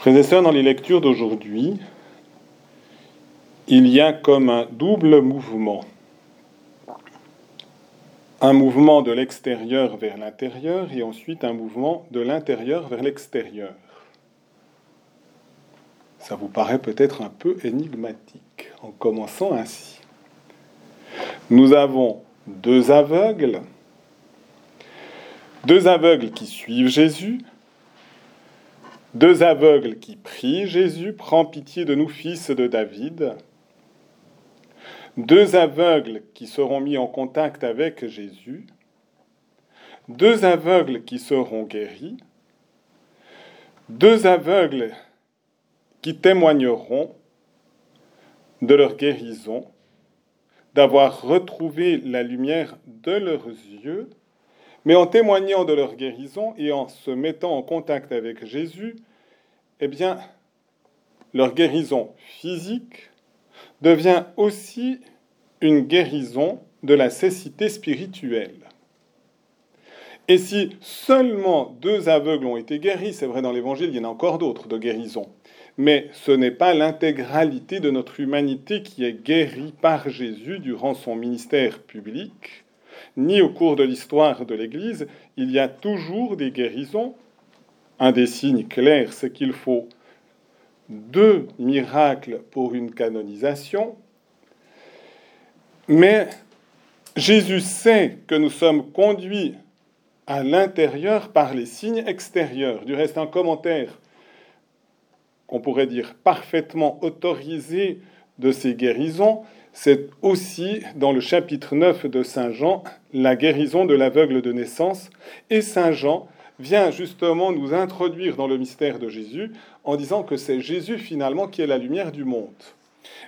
Frères et sœurs, dans les lectures d'aujourd'hui, il y a comme un double mouvement. Un mouvement de l'extérieur vers l'intérieur et ensuite un mouvement de l'intérieur vers l'extérieur. Ça vous paraît peut-être un peu énigmatique en commençant ainsi. Nous avons deux aveugles, deux aveugles qui suivent Jésus, deux aveugles qui prient Jésus, prends pitié de nous, fils de David. Deux aveugles qui seront mis en contact avec Jésus. Deux aveugles qui seront guéris. Deux aveugles qui témoigneront de leur guérison, d'avoir retrouvé la lumière de leurs yeux mais en témoignant de leur guérison et en se mettant en contact avec Jésus, eh leur guérison physique devient aussi une guérison de la cécité spirituelle. Et si seulement deux aveugles ont été guéris, c'est vrai dans l'Évangile, il y en a encore d'autres de guérisons, mais ce n'est pas l'intégralité de notre humanité qui est guérie par Jésus durant son ministère public, ni au cours de l'histoire de l'Église, il y a toujours des guérisons. Un des signes clairs, c'est qu'il faut deux miracles pour une canonisation. Mais Jésus sait que nous sommes conduits à l'intérieur par les signes extérieurs. Du reste, un commentaire qu'on pourrait dire parfaitement autorisé de ces guérisons, c'est aussi dans le chapitre 9 de Saint Jean la guérison de l'aveugle de naissance. Et Saint Jean vient justement nous introduire dans le mystère de Jésus en disant que c'est Jésus finalement qui est la lumière du monde.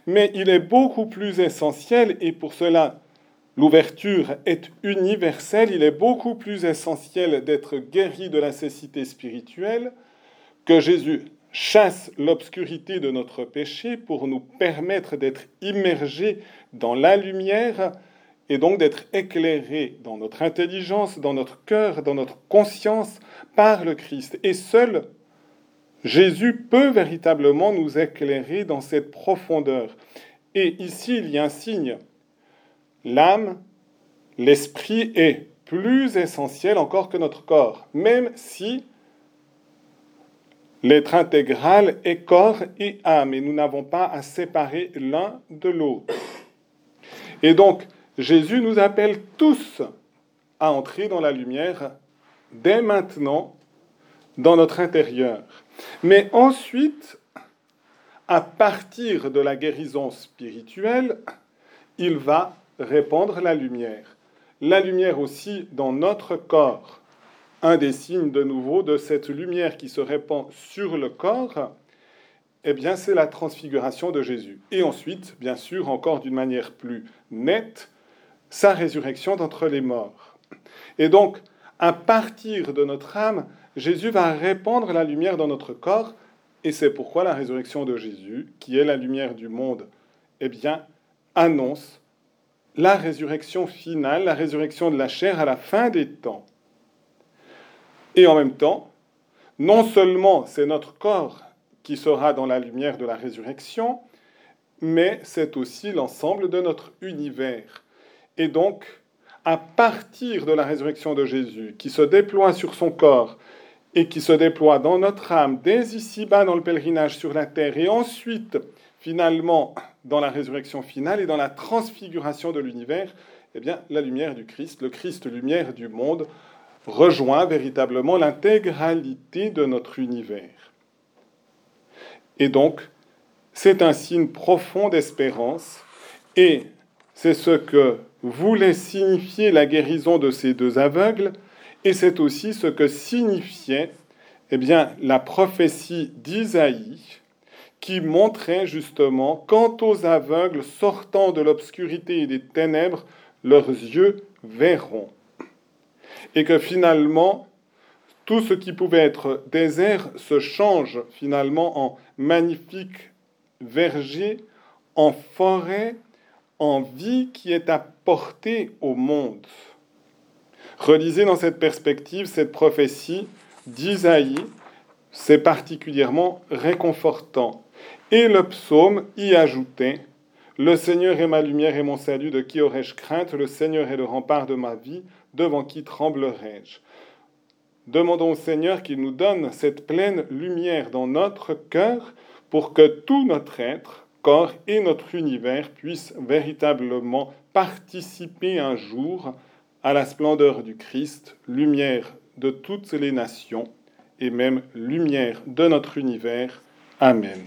Mais il est beaucoup plus essentiel, et pour cela l'ouverture est universelle, il est beaucoup plus essentiel d'être guéri de la cécité spirituelle que Jésus chasse l'obscurité de notre péché pour nous permettre d'être immergés dans la lumière et donc d'être éclairés dans notre intelligence, dans notre cœur, dans notre conscience par le Christ. Et seul Jésus peut véritablement nous éclairer dans cette profondeur. Et ici, il y a un signe. L'âme, l'esprit est plus essentiel encore que notre corps, même si L'être intégral est corps et âme, et nous n'avons pas à séparer l'un de l'autre. Et donc, Jésus nous appelle tous à entrer dans la lumière dès maintenant dans notre intérieur. Mais ensuite, à partir de la guérison spirituelle, il va répandre la lumière. La lumière aussi dans notre corps un des signes de nouveau de cette lumière qui se répand sur le corps, eh bien, c'est la transfiguration de Jésus. Et ensuite, bien sûr, encore d'une manière plus nette, sa résurrection d'entre les morts. Et donc, à partir de notre âme, Jésus va répandre la lumière dans notre corps, et c'est pourquoi la résurrection de Jésus, qui est la lumière du monde, eh bien, annonce la résurrection finale, la résurrection de la chair à la fin des temps. Et en même temps, non seulement c'est notre corps qui sera dans la lumière de la résurrection, mais c'est aussi l'ensemble de notre univers. Et donc, à partir de la résurrection de Jésus, qui se déploie sur son corps et qui se déploie dans notre âme, dès ici-bas dans le pèlerinage sur la terre, et ensuite, finalement, dans la résurrection finale et dans la transfiguration de l'univers, eh bien, la lumière du Christ, le Christ, lumière du monde, rejoint véritablement l'intégralité de notre univers. Et donc, c'est un signe profond d'espérance et c'est ce que voulait signifier la guérison de ces deux aveugles et c'est aussi ce que signifiait eh bien, la prophétie d'Isaïe qui montrait justement quant aux aveugles sortant de l'obscurité et des ténèbres, leurs yeux verront et que finalement, tout ce qui pouvait être désert se change finalement en magnifique verger, en forêt, en vie qui est apportée au monde. Relisez dans cette perspective cette prophétie d'Isaïe C'est particulièrement réconfortant. Et le psaume y ajoutait Le Seigneur est ma lumière et mon salut, de qui aurais-je crainte? Le Seigneur est le rempart de ma vie, devant qui tremblerai-je? Demandons au Seigneur qu'il nous donne cette pleine lumière dans notre cœur pour que tout notre être, corps et notre univers puissent véritablement participer un jour à la splendeur du Christ, lumière de toutes les nations et même lumière de notre univers. Amen.